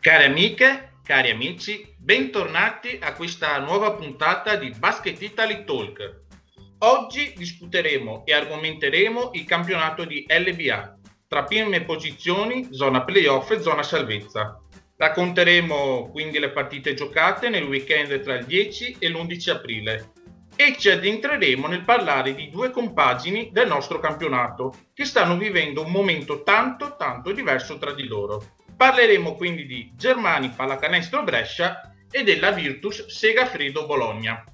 Cari amiche, cari amici, bentornati a questa nuova puntata di Basket Italy Talk. Oggi discuteremo e argomenteremo il campionato di LBA tra prime posizioni, zona playoff e zona salvezza. Racconteremo quindi le partite giocate nel weekend tra il 10 e l'11 aprile e ci addentreremo nel parlare di due compagini del nostro campionato che stanno vivendo un momento tanto tanto diverso tra di loro. Parleremo quindi di Germani Pallacanestro Brescia e della Virtus Segafredo Bologna.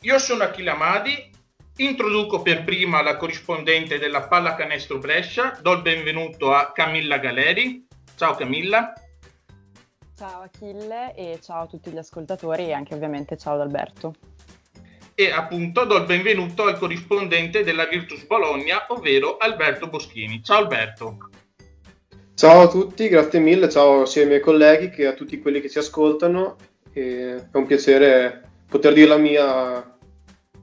Io sono Achille Amadi, introduco per prima la corrispondente della Pallacanestro Brescia, do il benvenuto a Camilla Galeri. Ciao Camilla. Ciao Achille e ciao a tutti gli ascoltatori e anche ovviamente ciao ad Alberto e appunto do il benvenuto al corrispondente della Virtus Bologna, ovvero Alberto Boschini. Ciao Alberto. Ciao a tutti, grazie mille, ciao sia ai miei colleghi che a tutti quelli che ci ascoltano. È un piacere poter dire la mia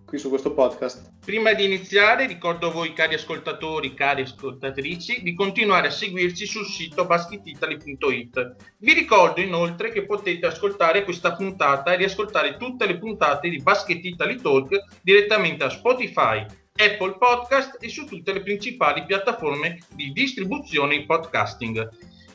qui su questo podcast. Prima di iniziare ricordo a voi cari ascoltatori, cari ascoltatrici di continuare a seguirci sul sito basketitaly.it. Vi ricordo inoltre che potete ascoltare questa puntata e riascoltare tutte le puntate di Basket Italy Talk direttamente a Spotify, Apple Podcast e su tutte le principali piattaforme di distribuzione podcasting.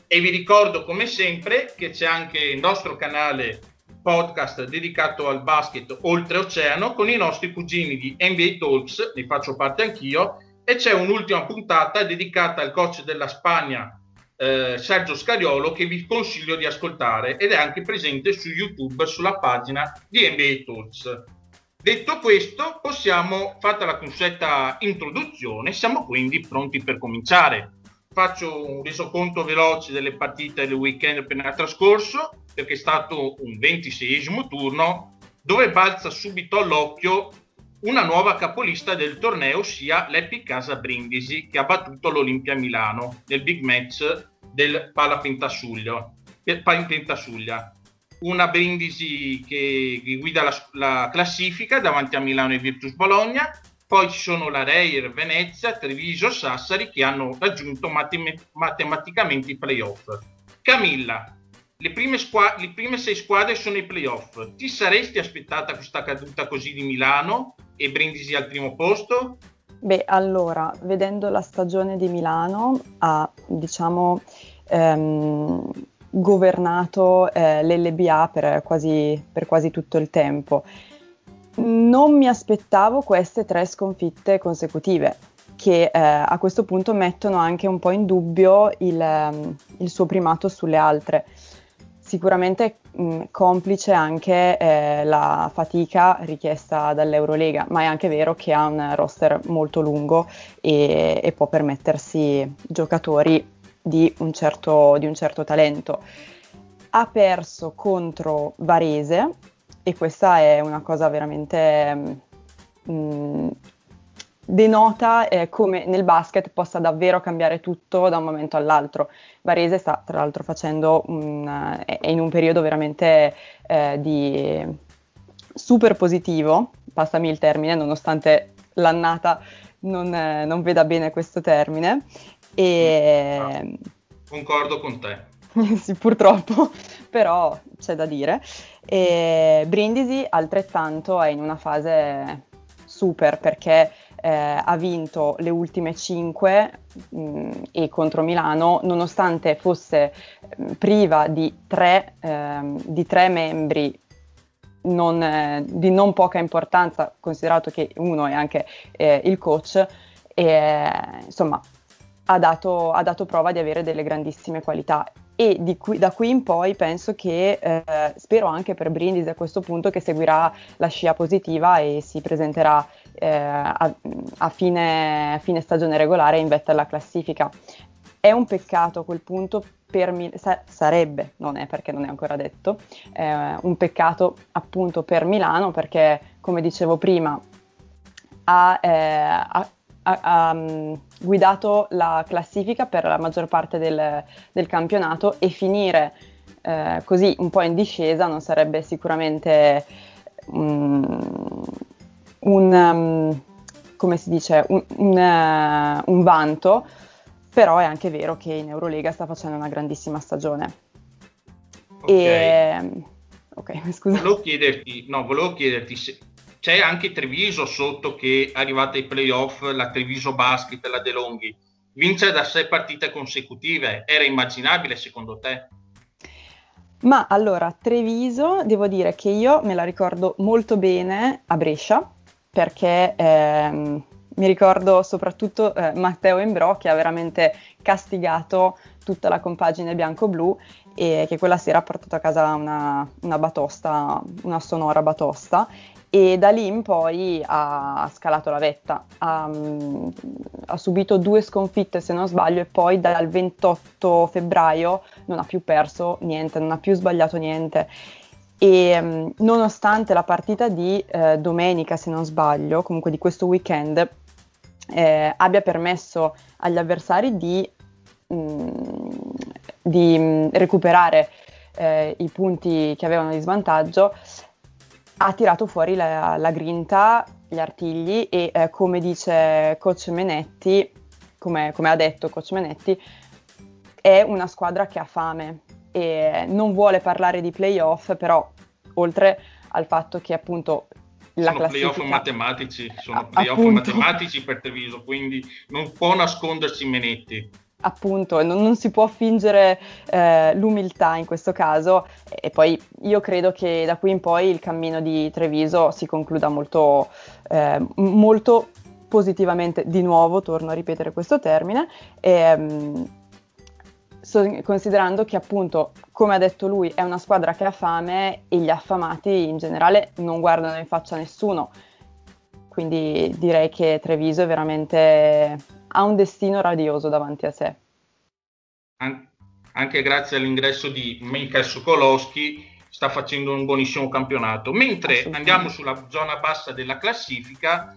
E vi ricordo come sempre che c'è anche il nostro canale podcast dedicato al basket oltreoceano con i nostri cugini di NBA Talks, ne faccio parte anch'io, e c'è un'ultima puntata dedicata al coach della Spagna eh, Sergio Scariolo che vi consiglio di ascoltare ed è anche presente su YouTube sulla pagina di NBA Talks. Detto questo, possiamo, fatta la consueta introduzione, siamo quindi pronti per cominciare. Faccio un resoconto veloce delle partite del weekend appena trascorso perché è stato un ventiseiesimo turno dove balza subito all'occhio una nuova capolista del torneo, ossia l'Epic Casa Brindisi, che ha battuto l'Olimpia Milano nel big match del Pala Pentasuglia. Una Brindisi che, guida la, la, classifica davanti a Milano e Virtus Bologna, poi ci sono la Reir, Venezia, Treviso, Sassari che hanno raggiunto matem- matematicamente i playoff. Camilla, le prime, squa- le prime sei squadre sono i playoff. Ti saresti aspettata questa caduta così di Milano e Brindisi al primo posto? Beh, allora, vedendo la stagione di Milano, ha diciamo ehm, governato eh, l'LBA per quasi, per quasi tutto il tempo. Non mi aspettavo queste tre sconfitte consecutive, che eh, a questo punto mettono anche un po' in dubbio il, il suo primato sulle altre sicuramente mh, complice anche eh, la fatica richiesta dall'Eurolega, ma è anche vero che ha un roster molto lungo e, e può permettersi giocatori di un, certo, di un certo talento. Ha perso contro Varese e questa è una cosa veramente mh, denota eh, come nel basket possa davvero cambiare tutto da un momento all'altro. Varese sta tra l'altro facendo un, è in un periodo veramente eh, di super positivo, passami il termine, nonostante l'annata non, eh, non veda bene questo termine. E... Concordo con te. sì, purtroppo, però c'è da dire. E Brindisi altrettanto è in una fase super perché eh, ha vinto le ultime 5 mh, e contro Milano, nonostante fosse mh, priva di tre, ehm, di tre membri non, eh, di non poca importanza, considerato che uno è anche eh, il coach, e, insomma ha dato, ha dato, prova di avere delle grandissime qualità e qui, da qui in poi penso che eh, spero anche per Brindisi a questo punto che seguirà la scia positiva e si presenterà eh, a, a, fine, fine, stagione regolare in vetta alla classifica. È un peccato a quel punto per sa- sarebbe, non è perché non è ancora detto, eh, un peccato appunto per Milano perché come dicevo prima ha, eh, ha, ha um, guidato la classifica per la maggior parte del, del campionato e finire eh, così un po' in discesa non sarebbe sicuramente um, un, um, come si dice, un, un, uh, un vanto, però è anche vero che in Eurolega sta facendo una grandissima stagione. Okay. E... Ok, scusa. Volevo chiederti, no, volevo chiederti se c'è anche Treviso sotto che è arrivata ai playoff, la Treviso Basket, la De Longhi. Vince da sei partite consecutive, era immaginabile secondo te? Ma allora, Treviso, devo dire che io me la ricordo molto bene a Brescia, perché ehm, mi ricordo soprattutto eh, Matteo Embrò che ha veramente castigato tutta la compagine bianco-blu e che quella sera ha portato a casa una, una batosta, una sonora batosta e da lì in poi ha scalato la vetta, ha, ha, subito due sconfitte se non sbaglio e poi dal 28 febbraio non ha più perso niente, non ha più sbagliato niente. E nonostante la partita di eh, domenica se non sbaglio, comunque di questo weekend, eh, abbia permesso agli avversari di, mh, di recuperare eh, i punti che avevano di svantaggio, ha tirato fuori la, la grinta, gli artigli e eh, come dice coach Menetti, come, come, ha detto coach Menetti, è una squadra che ha fame e non vuole parlare di playoff, però oltre al fatto che appunto la sono playoff matematici, sono playoff matematici per Treviso, quindi non può nascondersi Menetti appunto non, non, si può fingere eh, l'umiltà in questo caso. E poi io credo che da qui in poi il cammino di Treviso si concluda molto, eh, molto positivamente di nuovo, torno a ripetere questo termine, e, um, so, considerando che appunto, come ha detto lui, è una squadra che ha fame e gli affamati in generale non guardano in faccia nessuno, quindi direi che Treviso è veramente ha un destino radioso davanti a sé. An- anche grazie all'ingresso di Michael Sokolowski sta facendo un buonissimo campionato. Mentre andiamo sulla zona bassa della classifica,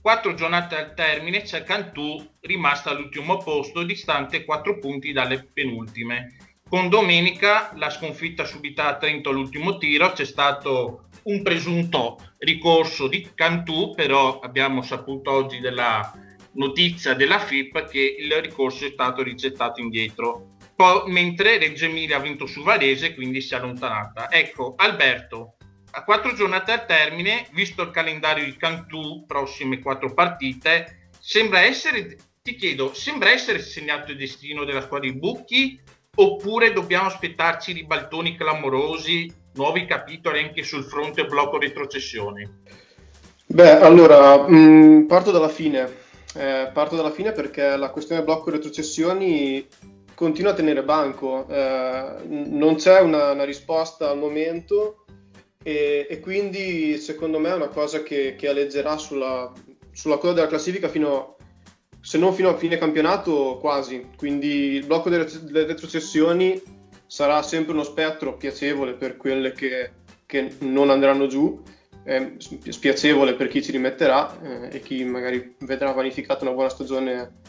quattro giornate al termine c'è Cantù rimasta all'ultimo posto, distante 4 punti dalle penultime. Con domenica la sconfitta subita a Trento all'ultimo tiro, c'è stato un presunto ricorso di Cantù, però abbiamo saputo oggi della notizia della FIP che il ricorso è stato rigettato indietro. Poi, mentre Reggio Emilia ha vinto su Varese, quindi si è allontanata. Ecco, Alberto, a quattro giornate al termine, visto il calendario di Cantù, prossime quattro partite, sembra essere, ti chiedo, sembra essere segnato il destino della squadra di Bucchi oppure dobbiamo aspettarci ribaltoni clamorosi, nuovi capitoli anche sul fronte blocco retrocessioni? Beh, allora, mh, mm, parto dalla fine. Eh, parto dalla fine perché la questione blocco retrocessioni continua a tenere banco, eh, non c'è una, una, risposta al momento e, e, quindi secondo me è una cosa che, che alleggerà sulla, sulla coda della classifica fino, se non fino a fine campionato quasi, quindi il blocco delle, delle retrocessioni sarà sempre uno spettro piacevole per quelle che, che non andranno giù è spiacevole per chi ci rimetterà eh, e chi magari vedrà vanificata una buona stagione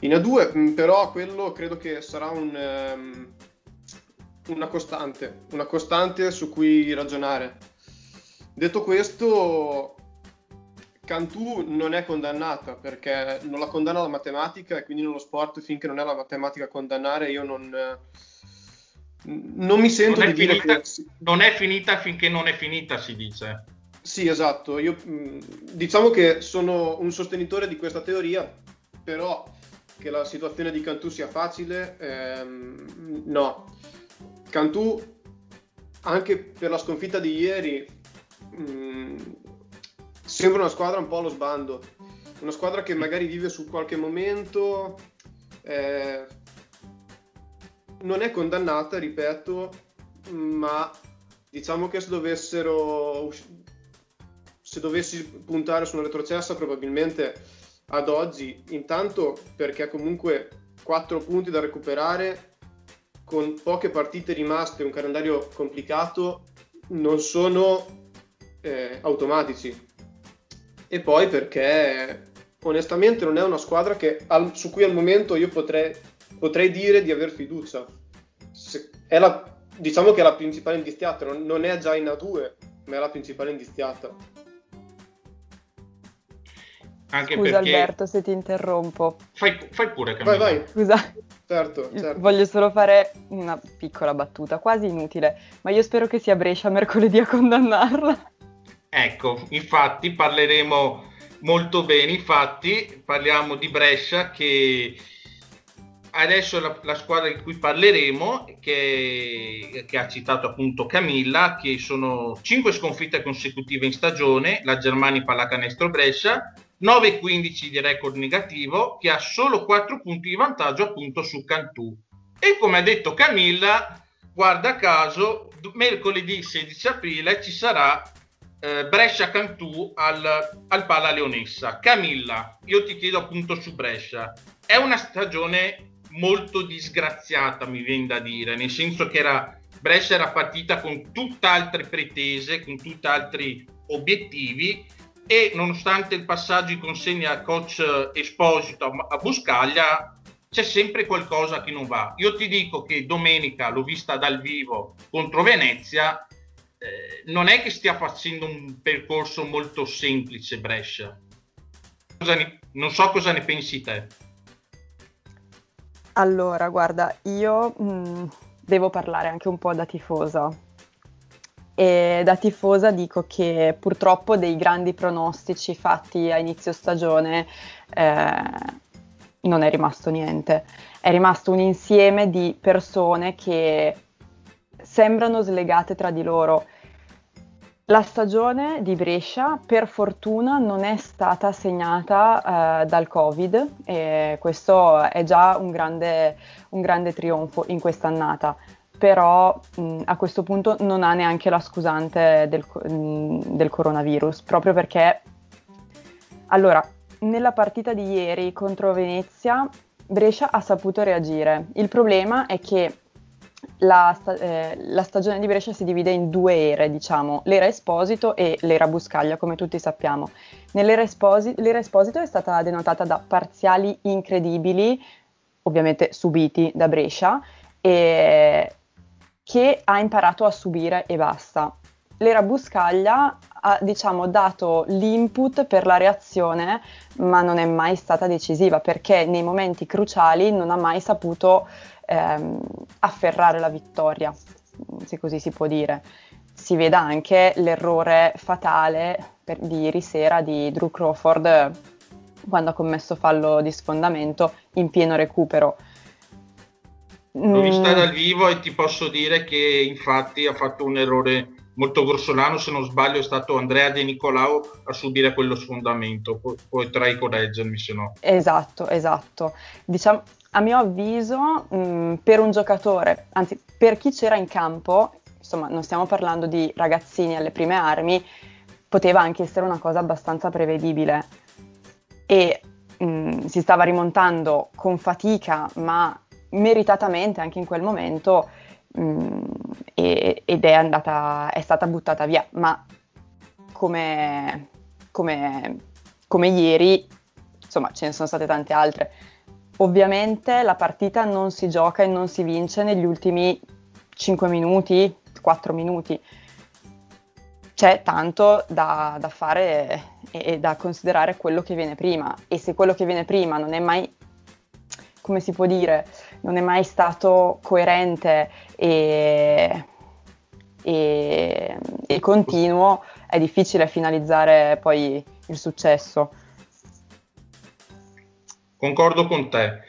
in A2, mm, però quello credo che sarà un, um, una costante, una costante su cui ragionare. Detto questo, Cantù non è condannata perché non la condanna la matematica e quindi nello sport finché non è la matematica a condannare io non, non mi sento non di dire finita, che... Non è finita finché non è finita, si dice. Sì, esatto. Io diciamo che sono un sostenitore di questa teoria, però che la situazione di Cantù sia facile, ehm, no. Cantù, anche per la sconfitta di ieri, mh, sembra una squadra un po' allo sbando. Una squadra che magari vive su qualche momento, eh, non è condannata, ripeto, ma diciamo che se dovessero se dovessi puntare su una retrocessa probabilmente ad oggi, intanto perché comunque 4 punti da recuperare con poche partite rimaste, un calendario complicato, non sono eh, automatici. E poi perché onestamente non è una squadra che, al, su cui al momento io potrei, potrei dire di aver fiducia. La, diciamo che è la principale indiziata, non, non è già in A2, ma è la principale indiziata Anche Scusa perché... Alberto se ti interrompo. Fai, fai pure Camilla. Vai, vai. Scusa. Certo, certo. Voglio solo fare una piccola battuta, quasi inutile, ma io spero che sia Brescia mercoledì a condannarla. Ecco, infatti parleremo molto bene, infatti parliamo di Brescia che adesso la, la squadra di cui parleremo, che, che, ha citato appunto Camilla, che sono 5 sconfitte consecutive in stagione, la Germania Pallacanestro Brescia, 9-15 di record negativo, che ha solo 4 punti di vantaggio appunto su Cantù. E come ha detto Camilla, guarda caso, mercoledì 16 aprile ci sarà eh, Brescia Cantù al, al Palla Leonessa. Camilla, io ti chiedo appunto su Brescia, è una stagione molto disgraziata, mi viene da dire, nel senso che era, Brescia era partita con tutt'altre pretese, con tutt'altri obiettivi e nonostante il passaggio in consegna a coach Esposito a Buscaglia c'è sempre qualcosa che non va. Io ti dico che domenica l'ho vista dal vivo contro Venezia, eh, non è che stia facendo un percorso molto semplice Brescia. Ne, non so cosa ne pensi te. Allora, guarda, io mh, mm, devo parlare anche un po' da tifosa. E da tifosa dico che purtroppo dei grandi pronostici fatti a inizio stagione eh, non è rimasto niente. È rimasto un insieme di persone che sembrano slegate tra di loro la stagione di Brescia per fortuna non è stata segnata eh, dal Covid e questo è già un grande, un grande trionfo in quest'annata, però mh, a questo punto non ha neanche la scusante del, mh, del coronavirus, proprio perché allora, nella partita di ieri contro Venezia Brescia ha saputo reagire. Il problema è che la, sta- eh, la, stagione di Brescia si divide in due ere, diciamo, l'era Esposito e l'era Buscaglia, come tutti sappiamo. Nell'era Esposi- l'era Esposito è stata denotata da parziali incredibili, ovviamente subiti da Brescia, e che ha imparato a subire e basta. L'era Buscaglia ha diciamo, dato l'input per la reazione, ma non è mai stata decisiva perché nei momenti cruciali non ha mai saputo ehm, afferrare la vittoria, se così si può dire. Si veda anche l'errore fatale per, di ieri sera di Drew Crawford quando ha commesso fallo di sfondamento in pieno recupero. L'ho vista mm. dal vivo e ti posso dire che infatti ha fatto un errore molto grossolano, se non sbaglio è stato Andrea De Nicolao a subire quello sfondamento, Pu- potrai correggermi se no. Esatto, esatto. Diciamo, a mio avviso, mh, mm, per un giocatore, anzi per chi c'era in campo, insomma non stiamo parlando di ragazzini alle prime armi, poteva anche essere una cosa abbastanza prevedibile. E mh, mm, si stava rimontando con fatica, ma meritatamente anche in quel momento, mh, mm, e, ed è, andata, è stata buttata via. Ma come, come, come ieri, insomma, ce ne sono state tante altre Ovviamente la partita non si gioca e non si vince negli ultimi 5 minuti, 4 minuti. C'è tanto da, da fare e, e, da considerare quello che viene prima e se quello che viene prima non è mai, come si può dire, non è mai stato coerente e, e, e continuo, è difficile finalizzare poi il successo. Concordo con te.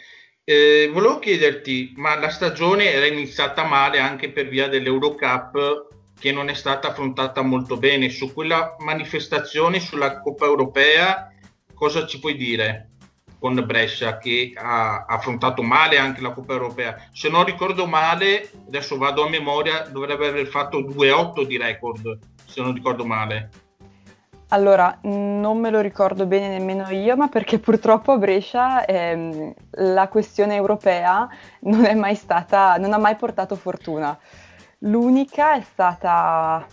Eh, volevo chiederti, ma la stagione era iniziata male anche per via dell'Eurocup che non è stata affrontata molto bene. Su quella manifestazione sulla Coppa Europea, cosa ci puoi dire con Brescia che ha affrontato male anche la Coppa Europea? Se non ricordo male, adesso vado a memoria, dovrebbe aver fatto 2-8 di record, se non ricordo male. Allora, non me lo ricordo bene nemmeno io, ma perché purtroppo a Brescia ehm, la questione europea non è mai stata, non ha mai portato fortuna. L'unica è stata,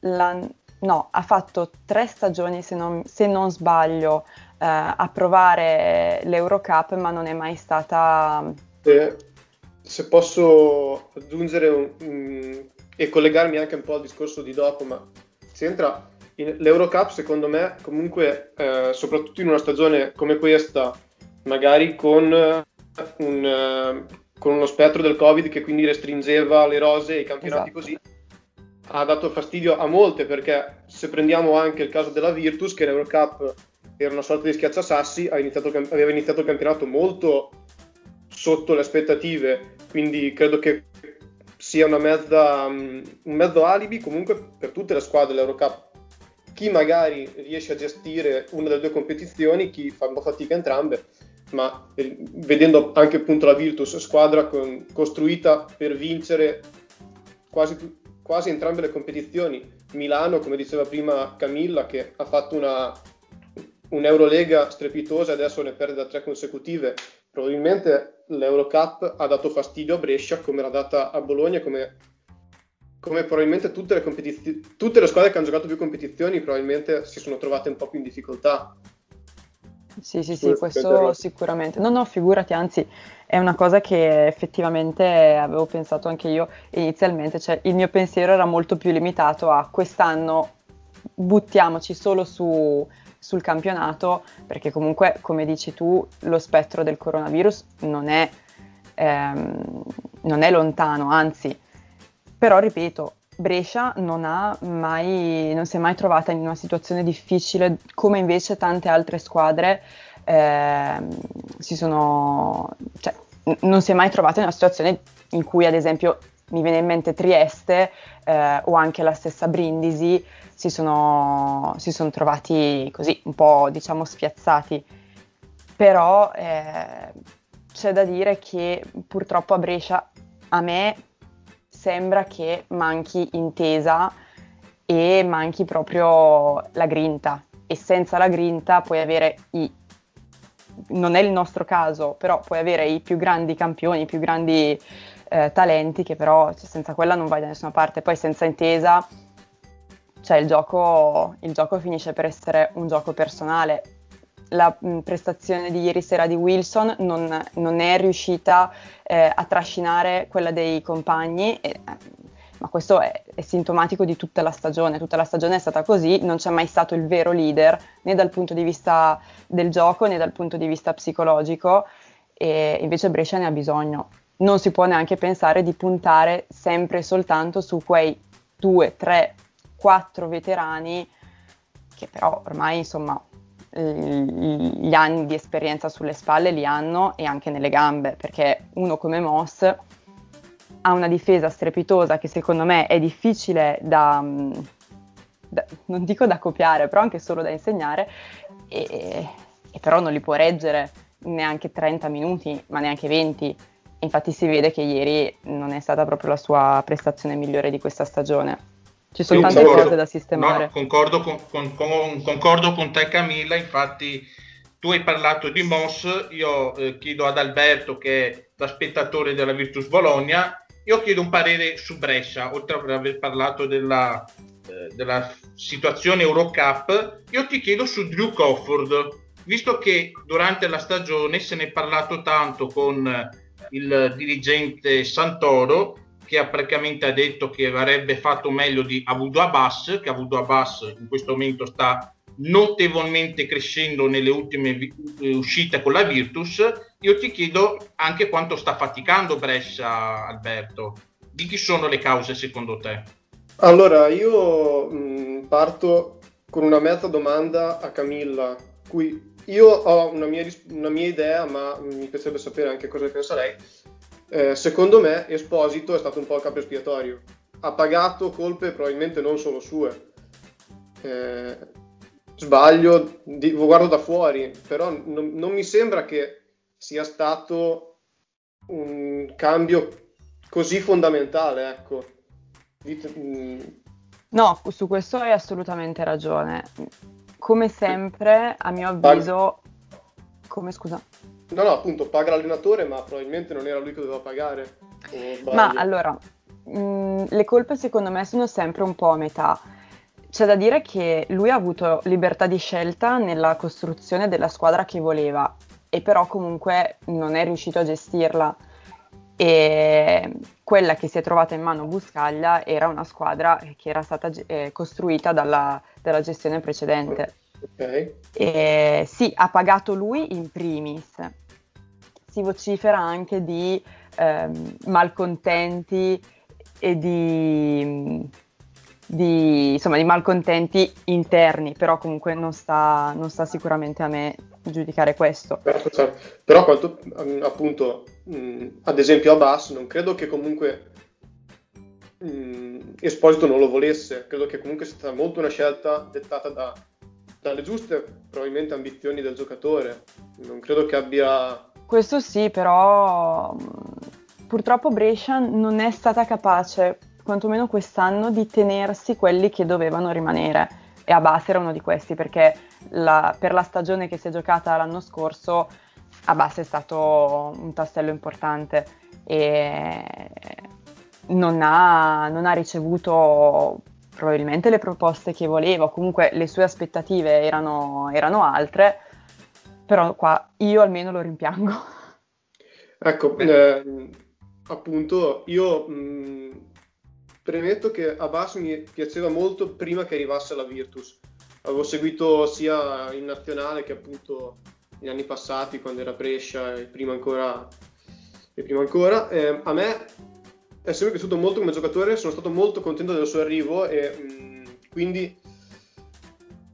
la, no, ha fatto tre stagioni, se non, se non sbaglio, a provare l'Eurocup, ma non è mai stata... Eh, se posso aggiungere un, um, e collegarmi anche un po' al discorso di dopo, ma si entra l'Eurocup secondo me comunque, eh, soprattutto in una stagione come questa, magari con, un, eh, con uno spettro del Covid che quindi restringeva le rose e i campionati esatto. così, ha dato fastidio a molte perché se prendiamo anche il caso della Virtus, che l'Eurocup era una sorta di schiacciasassi, iniziato, aveva iniziato il campionato molto sotto le aspettative, quindi credo che sia mezza, um, un mezzo alibi comunque per tutte le squadre dell'Eurocup. Chi magari riesce a gestire una delle due competizioni, chi fa un po' fatica entrambe, ma eh, vedendo anche appunto la Virtus, squadra con, costruita per vincere quasi, quasi entrambe le competizioni. Milano, come diceva prima Camilla, che ha fatto una, un'Eurolega strepitosa e adesso ne perde da tre consecutive. Probabilmente l'Eurocup ha dato fastidio a Brescia come l'ha data a Bologna, come, come probabilmente tutte le, competiz- tutte le squadre che hanno giocato più competizioni probabilmente si sono trovate un po' più in difficoltà. Sì, sì, sì, questo sicuramente. No, no, figurati, anzi, è una cosa che effettivamente avevo pensato anche io inizialmente, cioè il mio pensiero era molto più limitato a quest'anno buttiamoci solo su, sul campionato, perché comunque, come dici tu, lo spettro del coronavirus non è, ehm, non è lontano, anzi, però ripeto, Brescia non, mai, non si è mai trovata in una situazione difficile come invece tante altre squadre eh, si sono, cioè, non si è mai trovata in una situazione in cui ad esempio mi viene in mente Trieste eh, o anche la stessa Brindisi si sono, si sono trovati così un po' diciamo spiazzati. Però eh, c'è da dire che purtroppo a Brescia a me sembra che manchi intesa e manchi proprio la grinta e senza la grinta puoi avere i non è il nostro caso, però puoi avere i più grandi campioni, i più grandi eh, talenti che però cioè, senza quella non vai da nessuna parte. Poi senza intesa cioè il gioco, il gioco finisce per essere un gioco personale. La mh, prestazione di ieri sera di Wilson non, non è riuscita eh, a trascinare quella dei compagni, e, eh, ma questo è, è, sintomatico di tutta la stagione. Tutta la stagione è stata così, non c'è mai stato il vero leader né dal punto di vista del gioco né dal punto di vista psicologico, e invece Brescia ne ha bisogno. Non si può neanche pensare di puntare sempre e soltanto su quei due, tre quattro veterani che però ormai insomma gli anni di esperienza sulle spalle li hanno e anche nelle gambe perché uno come Moss ha una difesa strepitosa che secondo me è difficile da, da non dico da copiare però anche solo da insegnare e, e però non li può reggere neanche 30 minuti ma neanche 20 infatti si vede che ieri non è stata proprio la sua prestazione migliore di questa stagione. Ci sono tante concordo, cose da sistemare. No, concordo, con, con, con, concordo con te Camilla, infatti tu hai parlato di Moss, io eh, chiedo ad Alberto che è da spettatore della Virtus Bologna, io chiedo un parere su Brescia, oltre ad aver parlato della, eh, della situazione Eurocup, io ti chiedo su Drew Cofford, visto che durante la stagione se ne è parlato tanto con il dirigente Santoro, che ha praticamente detto che avrebbe fatto meglio di Avudo Abbas, che Avudo Abbas in questo momento sta notevolmente crescendo nelle ultime eh, uscite con la Virtus. Io ti chiedo anche quanto sta faticando Brescia, Alberto. Di chi sono le cause secondo te? Allora, io mh, parto con una mezza domanda a Camilla, cui io ho una mia, una mia idea, ma mi piacerebbe sapere anche cosa pensa lei. Eh, secondo me Esposito è stato un po' il capo espiatorio. Ha pagato colpe probabilmente non solo sue. Eh, sbaglio, di, guardo da fuori, però non, non mi sembra che sia stato un cambio così fondamentale, ecco. Mm. No, su questo hai assolutamente ragione. Come sempre, a mio avviso, come scusa? No, no, appunto, paga l'allenatore, ma probabilmente non era lui che doveva pagare. Ma allora, mh, mm, le colpe secondo me sono sempre un po' a metà. C'è da dire che lui ha avuto libertà di scelta nella costruzione della squadra che voleva e però comunque non è riuscito a gestirla. E quella che si è trovata in mano Buscaglia era una squadra che era stata eh, costruita dalla, dalla, gestione precedente. Okay. E, sì, ha pagato lui in primis. Si vocifera anche di ehm, malcontenti e di, di, insomma, di, malcontenti interni, però comunque non sta, non sta sicuramente a me giudicare questo. Certo, certo. Però quanto, appunto, mh, ad esempio Abbas, non credo che comunque mh, Esposito non lo volesse, credo che comunque sia stata molto una scelta dettata da, dalle giuste probabilmente ambizioni del giocatore. Non credo che abbia... Questo sì, però purtroppo Brescia non è stata capace, quantomeno quest'anno, di tenersi quelli che dovevano rimanere. E Abbas era uno di questi perché la, per la stagione che si è giocata l'anno scorso Abbas è stato un tastello importante e non ha, non ha ricevuto probabilmente le proposte che voleva, comunque le sue aspettative erano, erano altre, però qua io almeno lo rimpiango. Ecco, eh, appunto, io mh, premetto che Abbas mi piaceva molto prima che arrivasse la Virtus. Avevo seguito sia in nazionale che appunto negli anni passati quando era Brescia e prima ancora. E prima ancora. Eh, a me è sempre piaciuto molto come giocatore, sono stato molto contento del suo arrivo e mh, quindi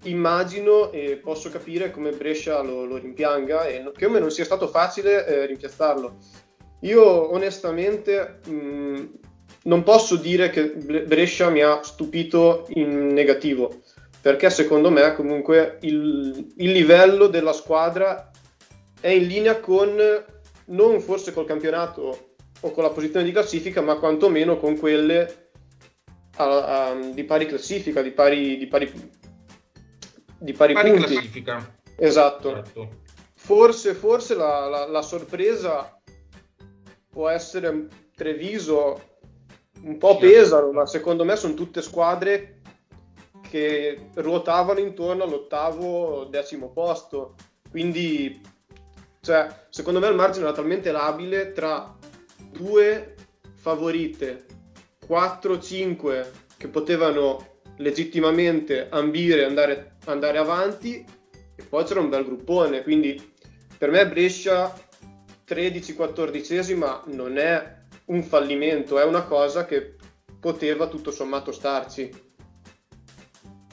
immagino e posso capire come Brescia lo, lo rimpianga e come non sia stato facile eh, rimpiazzarlo. Io onestamente mh, non posso dire che Brescia mi ha stupito in negativo perché secondo me comunque il, il livello della squadra è in linea con, non forse col campionato o con la posizione di classifica, ma quantomeno con quelle a, a, di pari classifica, di pari, di pari, di pari, pari punti. classifica. Esatto. Certo. Forse, forse la, la, la sorpresa può essere Treviso, un po' pesano, ma secondo me sono tutte squadre che ruotavano intorno all'ottavo decimo posto. Quindi, cioè, secondo me il margine era talmente labile tra due favorite, 4-5 che potevano legittimamente ambire andare, andare avanti e poi c'era un bel gruppone. Quindi per me Brescia 13-14esima non è un fallimento, è una cosa che poteva tutto sommato starci.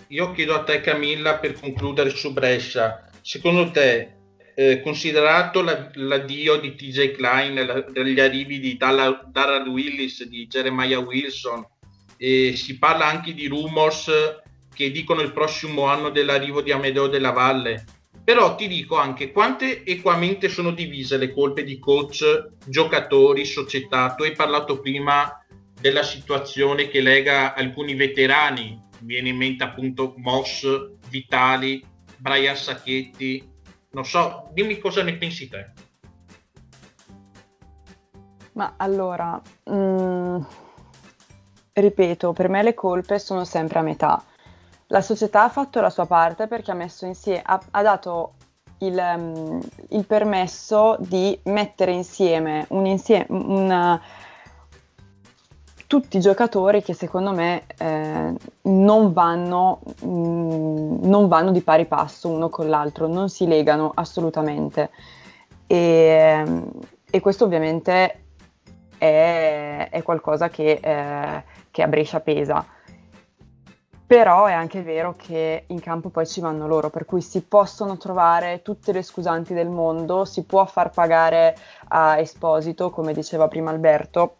Io chiedo a te Camilla per concludere su Brescia, secondo te, eh, considerato la, l'addio di TJ Klein, la, degli arrivi di Darrell Willis, di Jeremiah Wilson, e si parla anche di rumors che dicono il prossimo anno dell'arrivo di Amedeo della Valle, però ti dico anche quante equamente sono divise le colpe di coach, giocatori, società. Tu hai parlato prima della situazione che lega alcuni veterani viene in mente appunto Moss, Vitali, Brian Sacchetti, non so, dimmi cosa ne pensi te. Ma allora, mh, mm, ripeto, per me le colpe sono sempre a metà. La società ha fatto la sua parte perché ha messo insieme, ha, ha dato il, um, il, permesso di mettere insieme, un insieme una, tutti giocatori che secondo me eh, non, vanno, mh, mm, non, vanno, di pari passo uno con l'altro, non si legano assolutamente. E, e questo ovviamente è, è qualcosa che, eh, che, a Brescia pesa. Però è anche vero che in campo poi ci vanno loro, per cui si possono trovare tutte le scusanti del mondo, si può far pagare a Esposito, come diceva prima Alberto,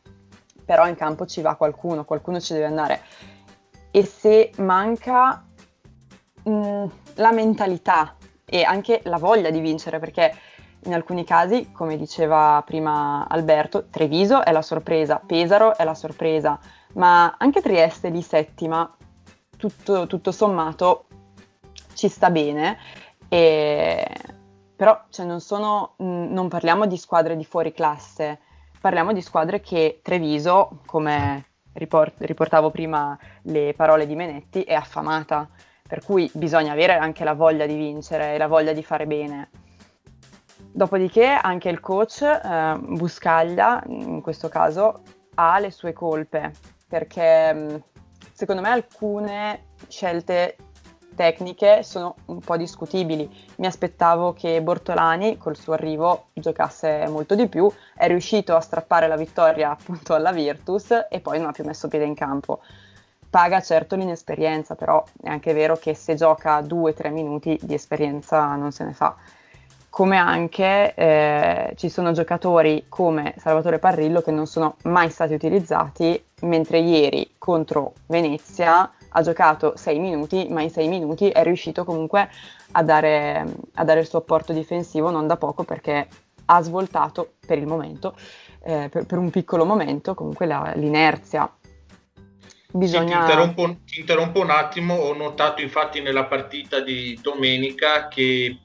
però in campo ci va qualcuno, qualcuno ci deve andare. E se manca mh, mm, la mentalità e anche la voglia di vincere, perché in alcuni casi, come diceva prima Alberto, Treviso è la sorpresa, Pesaro è la sorpresa, ma anche Trieste di settima, tutto, tutto sommato, ci sta bene. E... Però cioè, non, sono, non parliamo di squadre di fuori classe, parliamo di squadre che Treviso, come riport- riportavo prima le parole di Menetti, è affamata, per cui bisogna avere anche la voglia di vincere e la voglia di fare bene. Dopodiché anche il coach, eh, Buscaglia, in questo caso, ha le sue colpe, perché secondo me alcune scelte tecniche sono un po' discutibili. Mi aspettavo che Bortolani col suo arrivo giocasse molto di più, è riuscito a strappare la vittoria appunto alla Virtus e poi non ha più messo piede in campo. Paga certo l'inesperienza, però è anche vero che se gioca 2-3 minuti di esperienza non se ne fa. Come anche eh, ci sono giocatori come Salvatore Parrillo che non sono mai stati utilizzati, mentre ieri contro Venezia ha giocato 6 minuti, ma in 6 minuti è riuscito comunque a dare, a dare, il suo apporto difensivo non da poco perché ha svoltato per il momento, eh, per, per, un piccolo momento, comunque la, l'inerzia. Bisogna... Ti, interrompo, ti interrompo un attimo, ho notato infatti nella partita di domenica che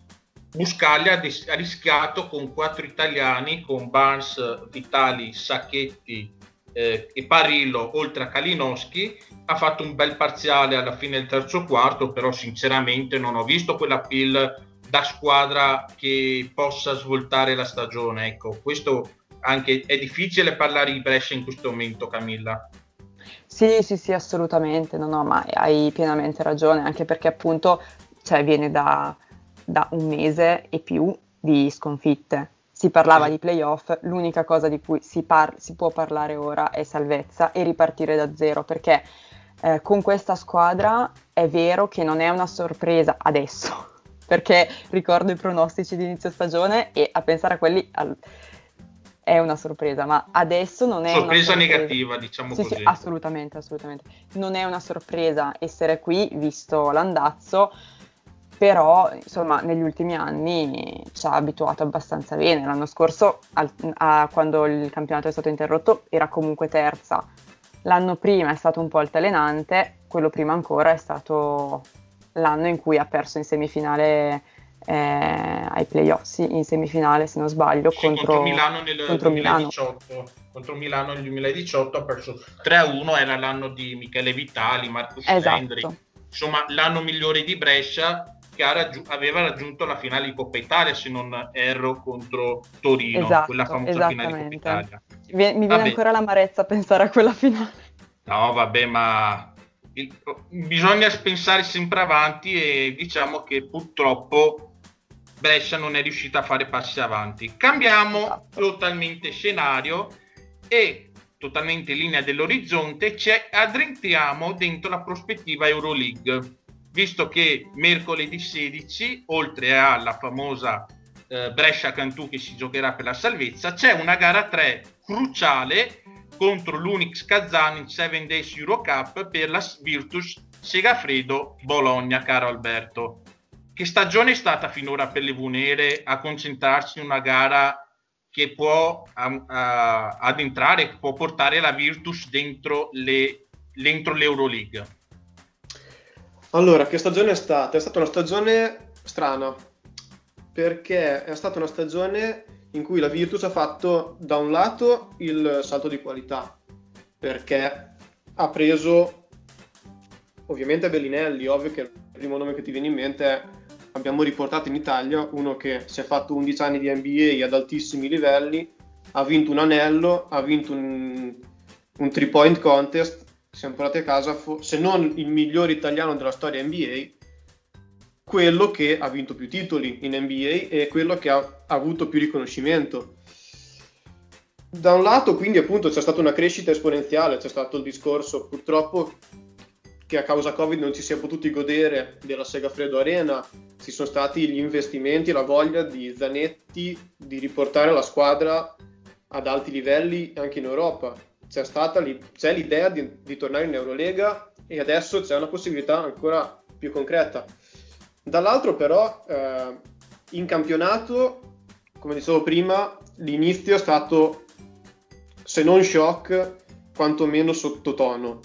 Buscaglia ha rischiato con quattro italiani, con Barnes, Vitali, Sacchetti eh, e Parillo, oltre a Kalinowski, ha fatto un bel parziale alla fine del terzo quarto, però sinceramente non ho visto quella pill da squadra che possa svoltare la stagione. Ecco, questo anche è difficile parlare di Brescia in questo momento, Camilla. Sì, sì, sì, assolutamente, no, no, ma hai pienamente ragione, anche perché appunto cioè, viene da, da un mese e più di sconfitte. Si parlava di playoff, l'unica cosa di cui si, par- si, può parlare ora è salvezza e ripartire da zero, perché eh, con questa squadra è vero che non è una sorpresa adesso, perché ricordo i pronostici di inizio stagione e a pensare a quelli al- è una sorpresa, ma adesso non è sorpresa una sorpresa negativa, diciamo sì, così. Sì, assolutamente, assolutamente. Non è una sorpresa essere qui, visto l'andazzo, però insomma negli ultimi anni ci ha abituato abbastanza bene. L'anno scorso, al, a, quando il campionato è stato interrotto, era comunque terza. L'anno prima è stato un po' altalenante, quello prima ancora è stato l'anno in cui ha perso in semifinale eh, ai playoff, sì, in semifinale se non sbaglio, sì, contro, contro, Milano nel contro 2018. Milano. Contro Milano nel 2018 ha perso 3-1, era l'anno di Michele Vitali, Marcus esatto. Hendry. Insomma, l'anno migliore di Brescia che raggiu- aveva raggiunto la finale di Coppa Italia, se non erro, contro Torino, esatto, quella famosa finale di Coppa Italia. Mi, viene ancora l'amarezza a pensare a quella finale. No, vabbè, ma il, bisogna pensare sempre avanti e diciamo che purtroppo Brescia non è riuscita a fare passi avanti. Cambiamo esatto. totalmente scenario e totalmente in linea dell'orizzonte ci addentriamo dentro la prospettiva Euroleague visto che mercoledì 16, oltre alla famosa eh, Brescia-Cantù che si giocherà per la salvezza, c'è una gara 3 cruciale contro l'Unix Kazan in 7 Days Eurocup per la Virtus Segafredo Bologna, caro Alberto. Che stagione è stata finora per le Vunere a concentrarsi in una gara che può uh, addentrare, può portare la Virtus dentro, le, dentro l'Euroleague? Allora, che stagione è stata? È stata una stagione strana, perché è stata una stagione in cui la Virtus ha fatto da un lato il salto di qualità, perché ha preso ovviamente Bellinelli, ovvio che il primo nome che ti viene in mente è abbiamo riportato in Italia uno che si è fatto 11 anni di NBA ad altissimi livelli, ha vinto un anello, ha vinto un, un three point contest siamo portati a casa, se non il migliore italiano della storia NBA, quello che ha vinto più titoli in NBA e quello che ha, ha avuto più riconoscimento. Da un lato, quindi, appunto, c'è stata una crescita esponenziale, c'è stato il discorso, purtroppo, che a causa Covid non ci si è potuti godere della Sega Freddo Arena, ci sono stati gli investimenti, la voglia di Zanetti di riportare la squadra ad alti livelli anche in Europa c'è, stata, c'è l'idea di, di tornare in Eurolega e adesso c'è una possibilità ancora più concreta. Dall'altro però eh, in campionato, come dicevo prima, l'inizio è stato se non shock, quantomeno sottotono.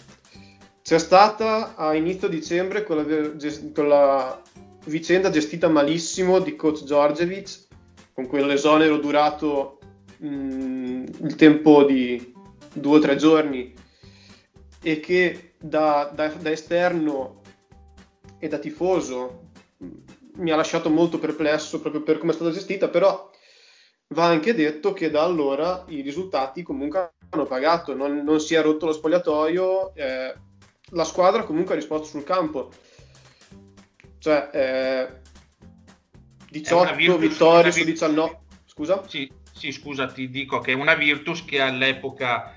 C'è stata a inizio dicembre quella, quella vicenda gestita malissimo di coach Giorgevic, con quell'esonero durato mh, mm, il tempo di, due o tre giorni e che da, da, da esterno e da tifoso mi ha lasciato molto perplesso proprio per come è stata gestita, però va anche detto che da allora i risultati comunque hanno pagato, non, non, si è rotto lo spogliatoio, eh, la squadra comunque ha risposto sul campo. Cioè, eh, 18 Virtus, vittorie su 19. Scusa? Sì, sì, scusa, ti dico che è una Virtus che all'epoca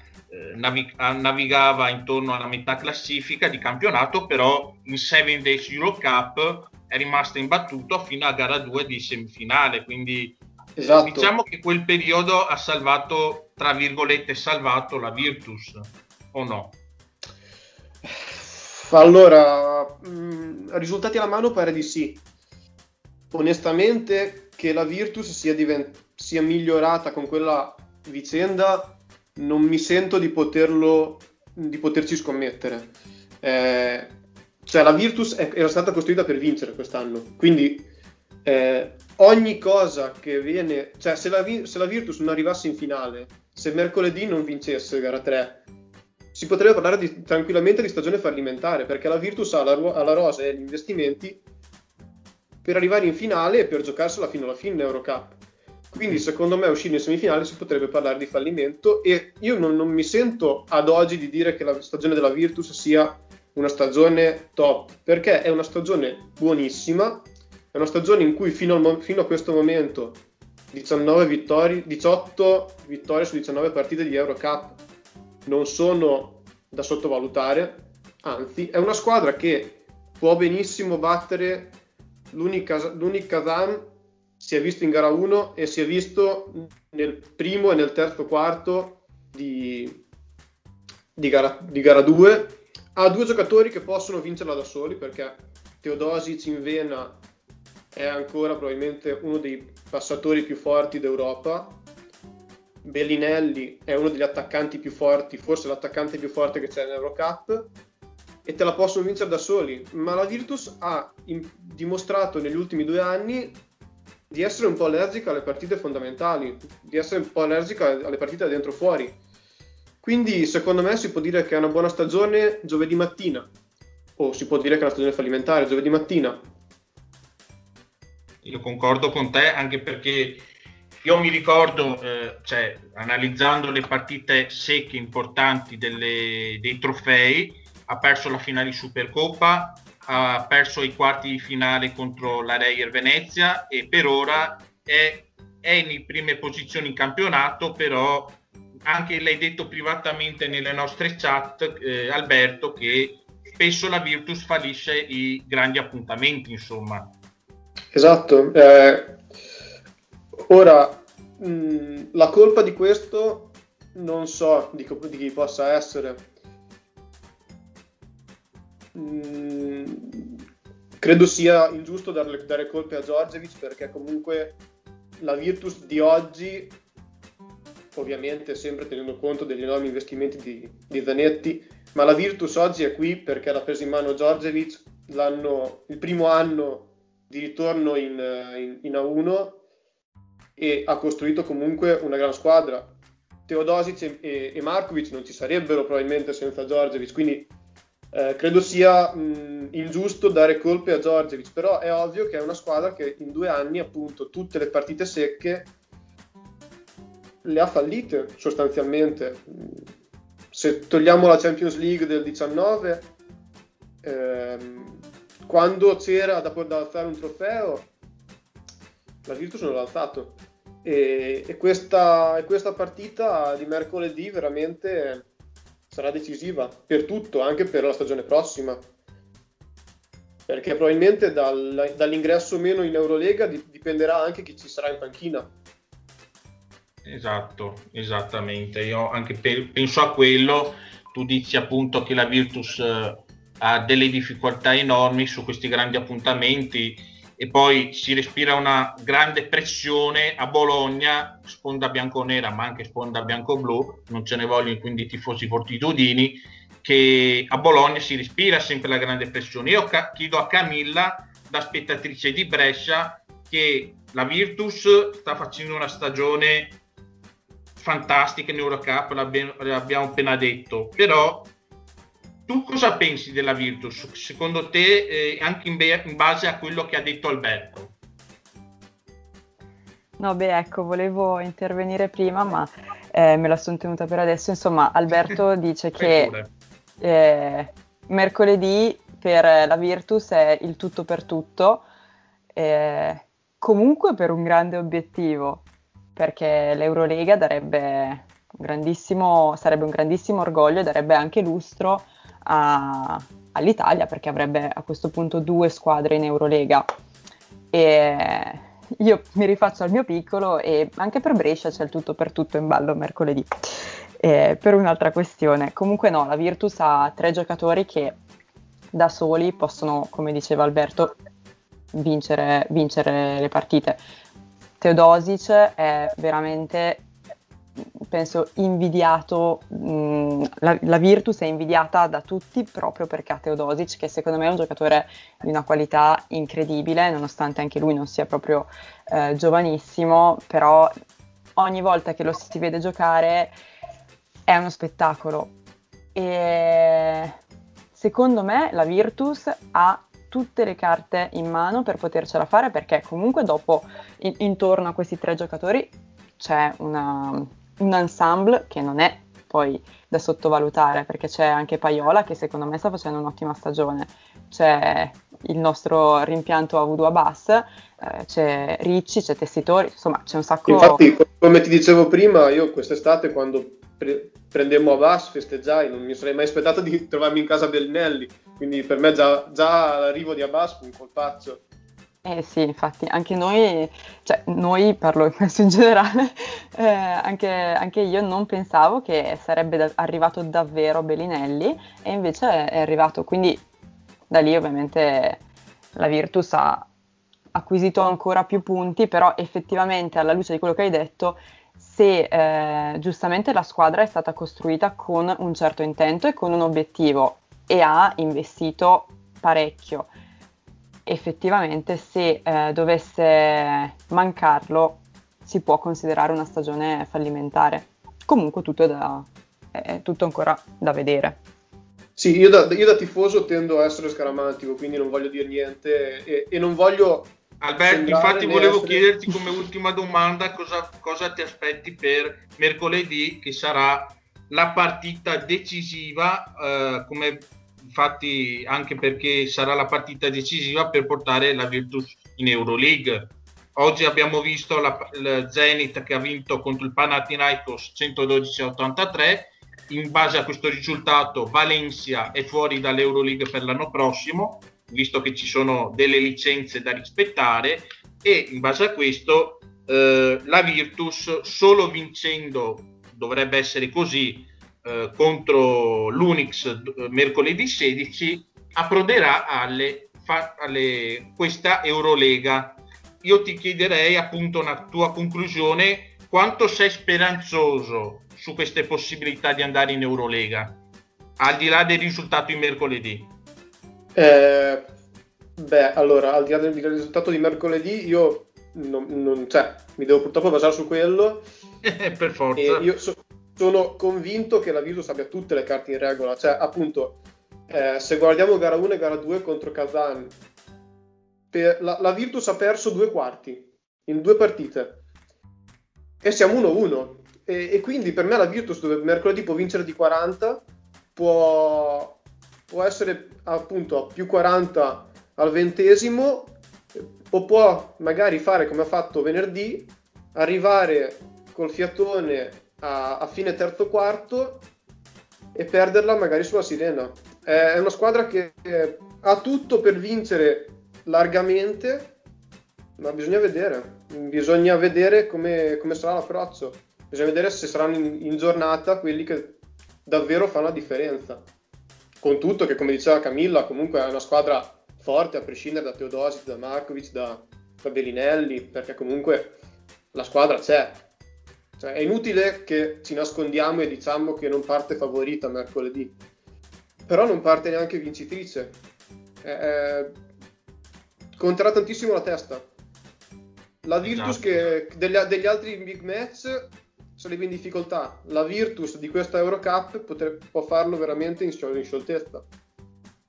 navig- navigava intorno alla metà classifica di campionato, però in 7 Days Euro Cup è rimasto imbattuto fino a gara 2 di semifinale, quindi esatto. diciamo che quel periodo ha salvato, tra virgolette, salvato la Virtus, o no? Allora, mh, mm, risultati alla mano pare di sì. Onestamente che la Virtus sia, divent- sia migliorata con quella vicenda non mi sento di poterlo di poterci scommettere. Eh, cioè la Virtus è, era stata costruita per vincere quest'anno, quindi eh, ogni cosa che viene, cioè se la, se la, Virtus non arrivasse in finale, se mercoledì non vincesse gara 3, si potrebbe parlare di, tranquillamente di stagione fallimentare, perché la Virtus ha la, ha la rosa e gli investimenti per arrivare in finale e per giocarsela fino alla fine in Eurocup. Quindi secondo me uscire in semifinale si potrebbe parlare di fallimento e io non, non, mi sento ad oggi di dire che la stagione della Virtus sia una stagione top, perché è una stagione buonissima, è una stagione in cui fino, al, fino a questo momento 19 vittorie, 18 vittorie su 19 partite di Eurocup non sono da sottovalutare, anzi è una squadra che può benissimo battere l'unica, l'unica Kazan si è visto in gara 1 e si è visto nel primo e nel terzo quarto di, di, gara, di gara 2 ha due giocatori che possono vincerla da soli perché Teodosic in vena è ancora probabilmente uno dei passatori più forti d'Europa. Bellinelli è uno degli attaccanti più forti forse l'attaccante più forte che c'è in Eurocup e te la possono vincere da soli. Ma la Virtus ha in, dimostrato negli ultimi due anni di essere un po' allergica alle partite fondamentali, di essere un po' allergica alle partite dentro fuori. Quindi secondo me si può dire che è una buona stagione giovedì mattina, o si può dire che è una stagione fallimentare giovedì mattina. Io concordo con te anche perché io mi ricordo, eh, cioè, analizzando le partite secche importanti delle, dei trofei, ha perso la finale di Supercoppa, ha perso i quarti di finale contro la Reyer Venezia e per ora è, è in prime posizioni in campionato, però anche l'hai detto privatamente nelle nostre chat, eh, Alberto, che spesso la Virtus fallisce i grandi appuntamenti, insomma. Esatto. Eh, ora, mh, la colpa di questo non so di, di chi possa essere Mm, credo sia ingiusto dare, dare colpe a Giorgevic perché comunque la Virtus di oggi, ovviamente sempre tenendo conto degli enormi investimenti di, di Zanetti, ma la Virtus oggi è qui perché l'ha preso in mano Giorgevic il primo anno di ritorno in, in, in, A1 e ha costruito comunque una gran squadra. Teodosic e, e Markovic non ci sarebbero probabilmente senza Giorgevic, quindi eh, credo sia mh, ingiusto dare colpe a Giorgevic, però è ovvio che è una squadra che in due anni, appunto, tutte le partite secche le ha fallite sostanzialmente. Se togliamo la Champions League del 19, ehm, quando c'era da, da alzare un trofeo, la Virtus non l'ha alzato. E, e, questa, e questa partita di mercoledì veramente sarà decisiva per tutto, anche per la stagione prossima. Perché probabilmente dal, dall'ingresso meno in Eurolega dipenderà anche chi ci sarà in panchina. Esatto, esattamente. Io anche per, penso a quello. Tu dici appunto che la Virtus eh, ha delle difficoltà enormi su questi grandi appuntamenti e poi si respira una grande pressione a Bologna, sponda bianco-nera ma anche sponda bianco-blu, non ce ne vogliono quindi tifosi fortitudini, che a Bologna si respira sempre la grande pressione. Io ca- chiedo a Camilla, da spettatrice di Brescia, che la Virtus sta facendo una stagione fantastica in Eurocup, l'abbiamo appena detto, però tu cosa pensi della Virtus? Secondo te, eh, anche in, be- in, base a quello che ha detto Alberto? No, beh, ecco, volevo intervenire prima, ma eh, me la sono tenuta per adesso. Insomma, Alberto dice che eh, mercoledì per la Virtus è il tutto per tutto, eh, comunque per un grande obiettivo, perché l'Eurolega darebbe un sarebbe un grandissimo orgoglio e darebbe anche lustro a, all'Italia, perché avrebbe a questo punto due squadre in Eurolega. E io mi rifaccio al mio piccolo e anche per Brescia c'è il tutto per tutto in ballo mercoledì. Eh, per un'altra questione. Comunque no, la Virtus ha tre giocatori che da soli possono, come diceva Alberto, vincere, vincere le partite. Teodosic è veramente, penso, invidiato, mh, la, la, Virtus è invidiata da tutti proprio perché ha Teodosic, che secondo me è un giocatore di una qualità incredibile, nonostante anche lui non sia proprio eh, giovanissimo, però ogni volta che lo si vede giocare è uno spettacolo. E secondo me la Virtus ha tutte le carte in mano per potercela fare perché comunque dopo in, intorno a questi tre giocatori c'è una, un ensemble che non è poi da sottovalutare perché c'è anche Paiola che secondo me sta facendo un'ottima stagione, c'è il nostro rimpianto a Voodoo Abbas, eh, c'è Ricci, c'è Tessitori, insomma c'è un sacco... Infatti come ti dicevo prima io quest'estate quando pre- prendemmo Abbas festeggiai, non mi sarei mai aspettato di trovarmi in casa Bellinelli, quindi per me già, già l'arrivo di Abbas fu un colpaccio. Eh sì, infatti, anche noi, cioè noi parlo in generale, eh, anche, anche, io non pensavo che sarebbe da- arrivato davvero Bellinelli e invece è arrivato, quindi da lì ovviamente la Virtus ha acquisito ancora più punti, però effettivamente alla luce di quello che hai detto se eh, giustamente la squadra è stata costruita con un certo intento e con un obiettivo e ha investito parecchio. Effettivamente se eh, dovesse mancarlo si può considerare una stagione fallimentare. Comunque tutto è, da, è tutto ancora da vedere. Sì, io da, io da, tifoso tendo a essere scaramantico, quindi non voglio dire niente e, e non voglio Alberto, infatti volevo essere... chiederti come ultima domanda cosa, cosa, ti aspetti per mercoledì, che sarà la partita decisiva, eh, come infatti anche perché sarà la partita decisiva per portare la Virtus in Euroleague. Oggi abbiamo visto la, il Zenit che ha vinto contro il Panathinaikos 112-83. In base a questo risultato Valencia è fuori dall'Euroleague per l'anno prossimo visto che ci sono delle licenze da rispettare e in base a questo eh, la Virtus solo vincendo dovrebbe essere così eh, contro l'Unix eh, mercoledì 16 approderà alle, alle, questa Eurolega io ti chiederei appunto una tua conclusione quanto sei speranzoso su queste possibilità di andare in Eurolega al di là del risultato in mercoledì eh, beh, allora, al di là del, del risultato di mercoledì, io non, non, cioè, mi devo purtroppo basare su quello. per forza. Io so, sono convinto che la Virtus abbia tutte le carte in regola. Cioè, appunto, eh, se guardiamo gara 1 e gara 2 contro Kazan, la, la, Virtus ha perso due quarti in due partite e siamo 1-1. E, e quindi per me la Virtus, dove mercoledì può vincere di 40, può può essere appunto a più 40 al ventesimo o può magari fare come ha fatto venerdì, arrivare col fiatone a, a fine terzo quarto e perderla magari sulla sirena. È una squadra che ha tutto per vincere largamente, ma bisogna vedere. Bisogna vedere come, come sarà l'approccio. Bisogna vedere se saranno in, in giornata quelli che davvero fanno la differenza con tutto che come diceva Camilla comunque è una squadra forte a prescindere da Teodosic, da Markovic, da, da Bellinelli perché comunque la squadra c'è cioè, è inutile che ci nascondiamo e diciamo che non parte favorita mercoledì però non parte neanche vincitrice eh, conterà tantissimo la testa la Virtus esatto. che degli, degli altri big match sarebbe in difficoltà. La Virtus di questa Eurocup potrebbe, può farlo veramente in, in scioltezza.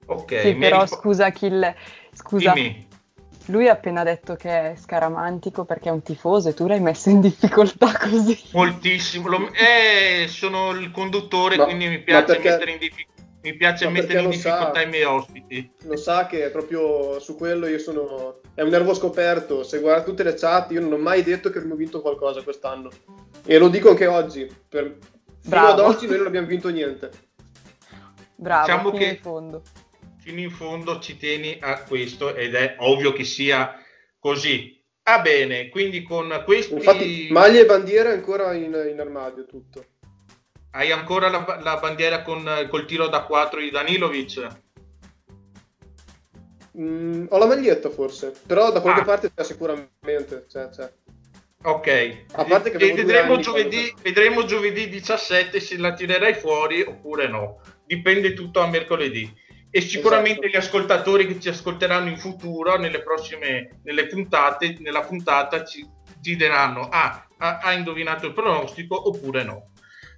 Ok, sì, però rispo- scusa Achille, scusa. Dimmi. Lui ha appena detto che è scaramantico perché è un tifoso e tu l'hai messo in difficoltà così. Moltissimo. Lo, eh, sono il conduttore, ma, quindi mi piace perché, mettere in difficoltà. Mi piace mettere in difficoltà sa, i miei ospiti. Lo sa che proprio su quello io sono. È un nervo scoperto. Se guarda tutte le chat, io non ho mai detto che abbiamo vinto qualcosa quest'anno. E lo dico anche oggi. Per... Fino ad oggi noi non abbiamo vinto niente. Bravo, diciamo che in fondo fino in fondo ci tieni a questo ed è ovvio che sia così. Va ah, bene, quindi con questi... Infatti, maglie e bandiere ancora in, in armadio tutto. Hai ancora la, la, bandiera con col tiro da 4 di Danilovic? Mm, ho la maglietta forse, però da qualche ah. parte c'è sicuramente. C'è, c'è. Ok, a parte che vedremo giovedì, vedremo giovedì 17 se la tirerai fuori oppure no. Dipende tutto a mercoledì e sicuramente esatto. gli ascoltatori che ci ascolteranno in futuro, nelle prossime nelle puntate, nella puntata ci, ci diranno ah, ha, ha indovinato il pronostico oppure no.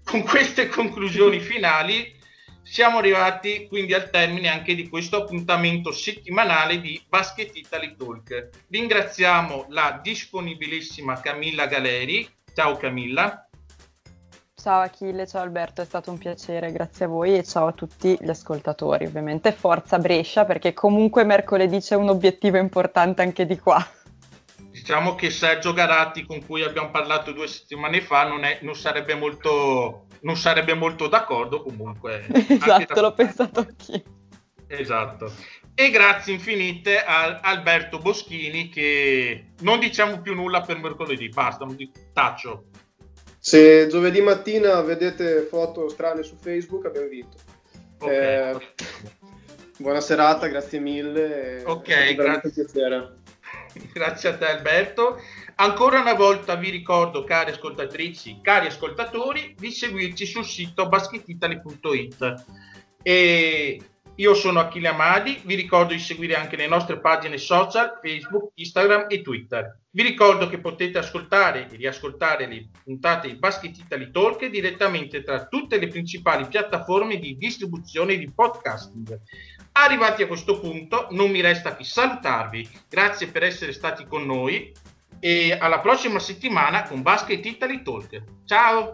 Con queste conclusioni finali siamo arrivati quindi al termine anche di questo appuntamento settimanale di Basket Italy Talk. Ringraziamo la disponibilissima Camilla Galeri. Ciao Camilla. Ciao Achille, ciao Alberto, è stato un piacere, grazie a voi e ciao a tutti gli ascoltatori. Ovviamente forza Brescia perché comunque mercoledì c'è un obiettivo importante anche di qua. Diciamo che Sergio Garatti con cui abbiamo parlato due settimane fa non, è, non, sarebbe, molto, non sarebbe, molto, d'accordo comunque. esatto, da... l'ho pensato anch'io. Esatto. E grazie infinite a Alberto Boschini che non diciamo più nulla per mercoledì, basta, taccio. Se giovedì mattina vedete foto strane su Facebook, abbiamo vinto. Okay. Eh, buona serata, grazie mille. Ok, grazie. Grazie a te Alberto. Ancora una volta vi ricordo, cari ascoltatrici, cari ascoltatori, di seguirci sul sito basketitali.it. E io sono Achille Amadi, vi ricordo di seguire anche le nostre pagine social, Facebook, Instagram e Twitter. Vi ricordo che potete ascoltare e riascoltare le puntate di Basket Italy Talk direttamente tra tutte le principali piattaforme di distribuzione di podcasting. Arrivati a questo punto, non mi resta che salutarvi. Grazie per essere stati con noi e alla prossima settimana con Basket Italy Talk. Ciao!